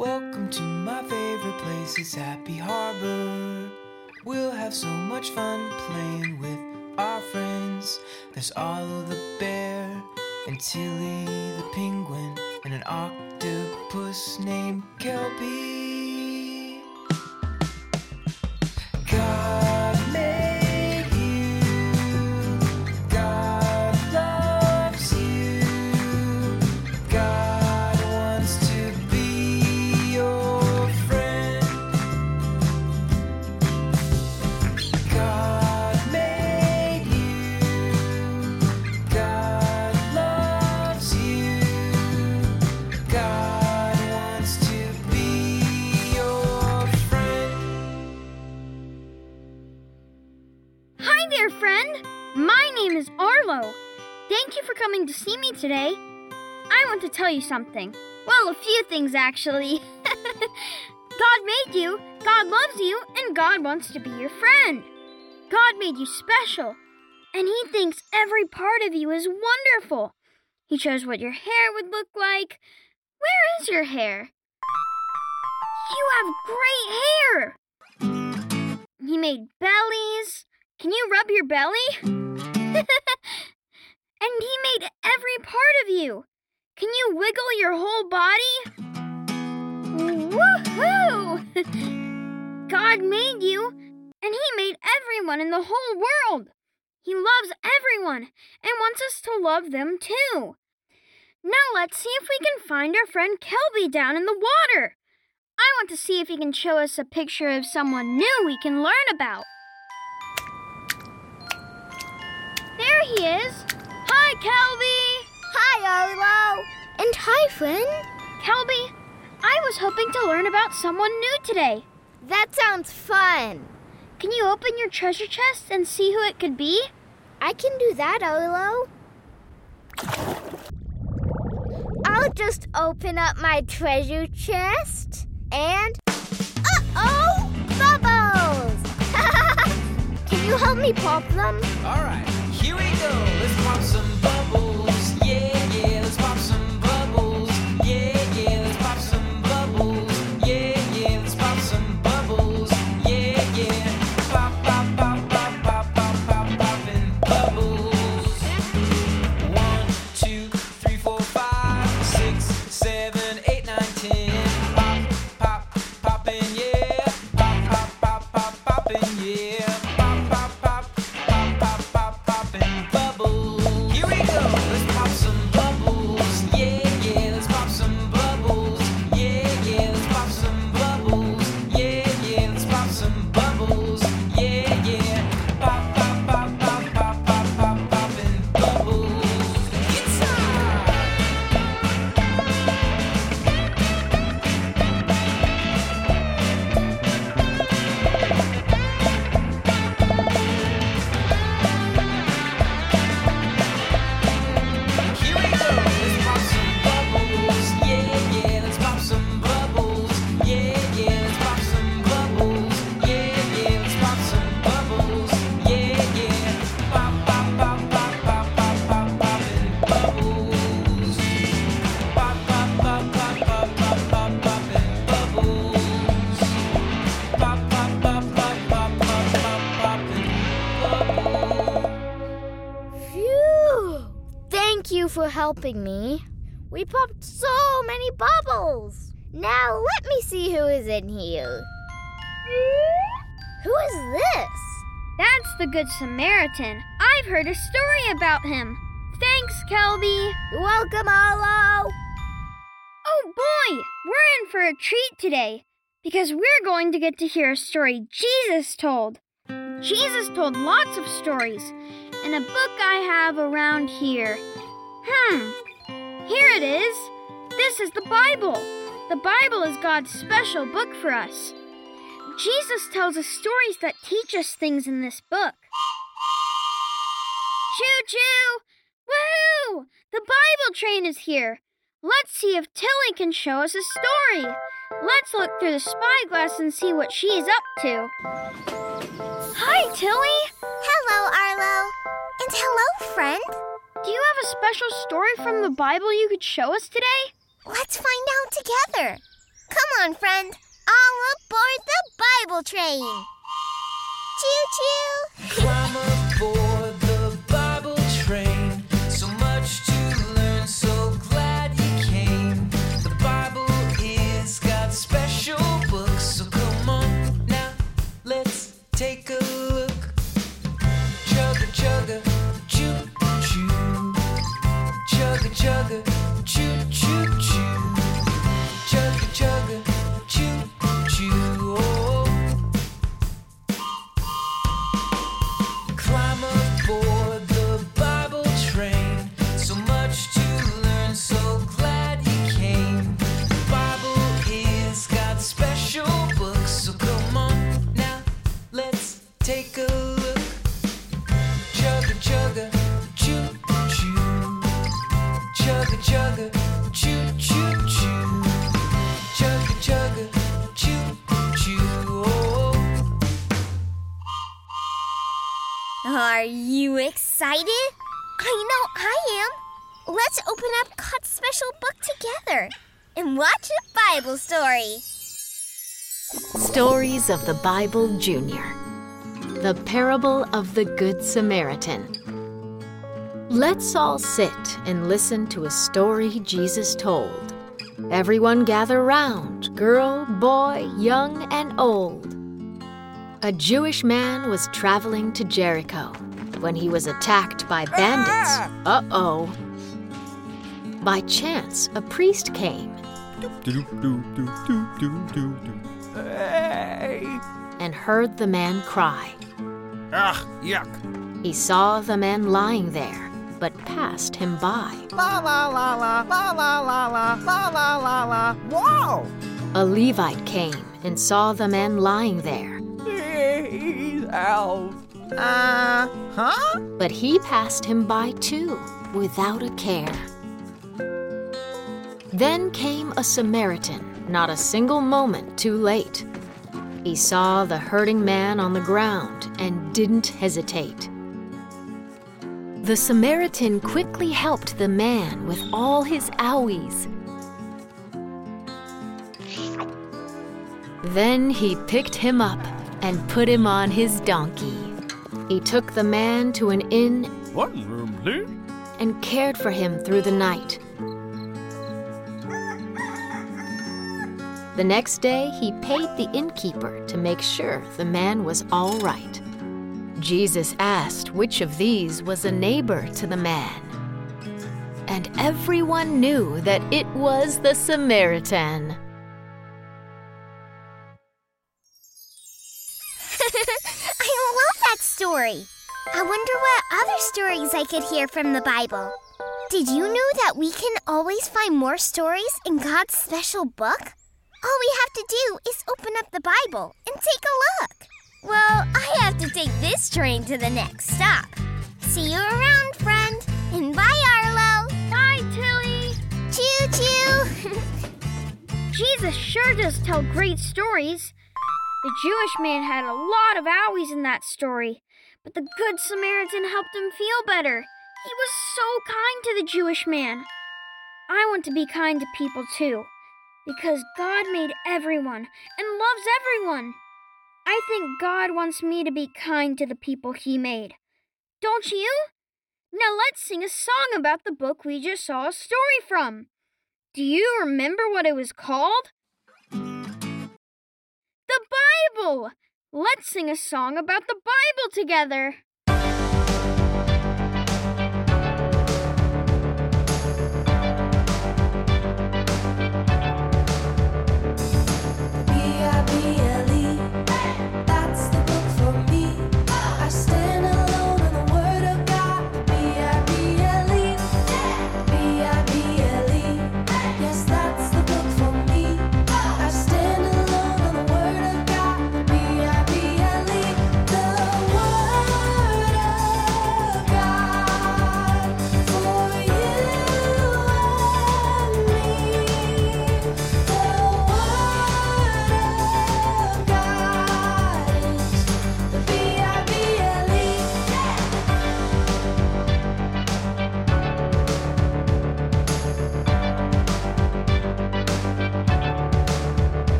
Welcome to my favorite place, it's Happy Harbor. We'll have so much fun playing with our friends. There's Olive the bear, and Tilly the penguin, and an octopus named Kelby. Thank you for coming to see me today. I want to tell you something. Well, a few things, actually. God made you, God loves you, and God wants to be your friend. God made you special, and He thinks every part of you is wonderful. He chose what your hair would look like. Where is your hair? You have great hair! He made bellies. Can you rub your belly? and he made every part of you. Can you wiggle your whole body? Woohoo! God made you, and he made everyone in the whole world. He loves everyone and wants us to love them too. Now let's see if we can find our friend Kelby down in the water. I want to see if he can show us a picture of someone new we can learn about. There he is. Hi, Kelby. Hi, Arlo. And hi, friend. Kelby, I was hoping to learn about someone new today. That sounds fun. Can you open your treasure chest and see who it could be? I can do that, Arlo. I'll just open up my treasure chest and. Uh oh! Bubbles! can you help me pop them? Alright, here we go. Let's pop some for helping me. We popped so many bubbles. Now let me see who is in here. Who is this? That's the Good Samaritan. I've heard a story about him. Thanks, Kelby. You're welcome, Arlo. Oh boy, we're in for a treat today because we're going to get to hear a story Jesus told. Jesus told lots of stories in a book I have around here. Hmm, here it is. This is the Bible. The Bible is God's special book for us. Jesus tells us stories that teach us things in this book. Choo choo! Woohoo! The Bible train is here. Let's see if Tilly can show us a story. Let's look through the spyglass and see what she's up to. Hi, Tilly. Hello, Arlo. And hello, friend. Do you have a special story from the Bible you could show us today? Let's find out together. Come on, friend. All aboard the Bible train. Choo choo. Climb aboard the Bible train. So much to learn, so glad you came. The Bible is God's special book, so come on now, let's take a Are you excited? I know I am. Let's open up God's special book together and watch a Bible story. Stories of the Bible Junior. The Parable of the Good Samaritan. Let's all sit and listen to a story Jesus told. Everyone gather round, girl, boy, young, and old. A Jewish man was traveling to Jericho when he was attacked by bandits. Uh oh. By chance, a priest came. And heard the man cry. Ugh, yuck. He saw the man lying there, but passed him by. La la la la, la la la la, la la la la, whoa! A Levite came and saw the man lying there out. Uh, huh? but he passed him by too, without a care. Then came a Samaritan, not a single moment too late. He saw the hurting man on the ground and didn't hesitate. The Samaritan quickly helped the man with all his owies. Then he picked him up and put him on his donkey. He took the man to an inn One room, please. and cared for him through the night. The next day, he paid the innkeeper to make sure the man was all right. Jesus asked which of these was a neighbor to the man. And everyone knew that it was the Samaritan. Story. I wonder what other stories I could hear from the Bible. Did you know that we can always find more stories in God's special book? All we have to do is open up the Bible and take a look. Well, I have to take this train to the next stop. See you around, friend. And bye, Arlo. Bye, Tilly. Choo choo. Jesus sure does tell great stories. The Jewish man had a lot of owies in that story, but the Good Samaritan helped him feel better. He was so kind to the Jewish man. I want to be kind to people too, because God made everyone and loves everyone. I think God wants me to be kind to the people He made. Don't you? Now let's sing a song about the book we just saw a story from. Do you remember what it was called? The Bible! Let's sing a song about the Bible together.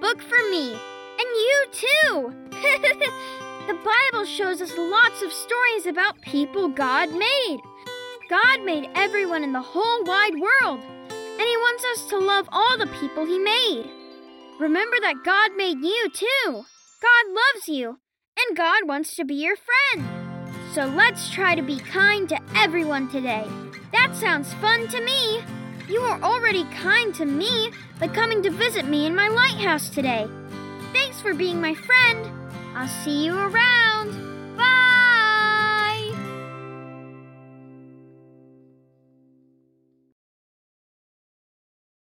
Book for me. And you too. the Bible shows us lots of stories about people God made. God made everyone in the whole wide world, and He wants us to love all the people He made. Remember that God made you too. God loves you, and God wants to be your friend. So let's try to be kind to everyone today. That sounds fun to me. You were already kind to me by coming to visit me in my lighthouse today. Thanks for being my friend. I'll see you around.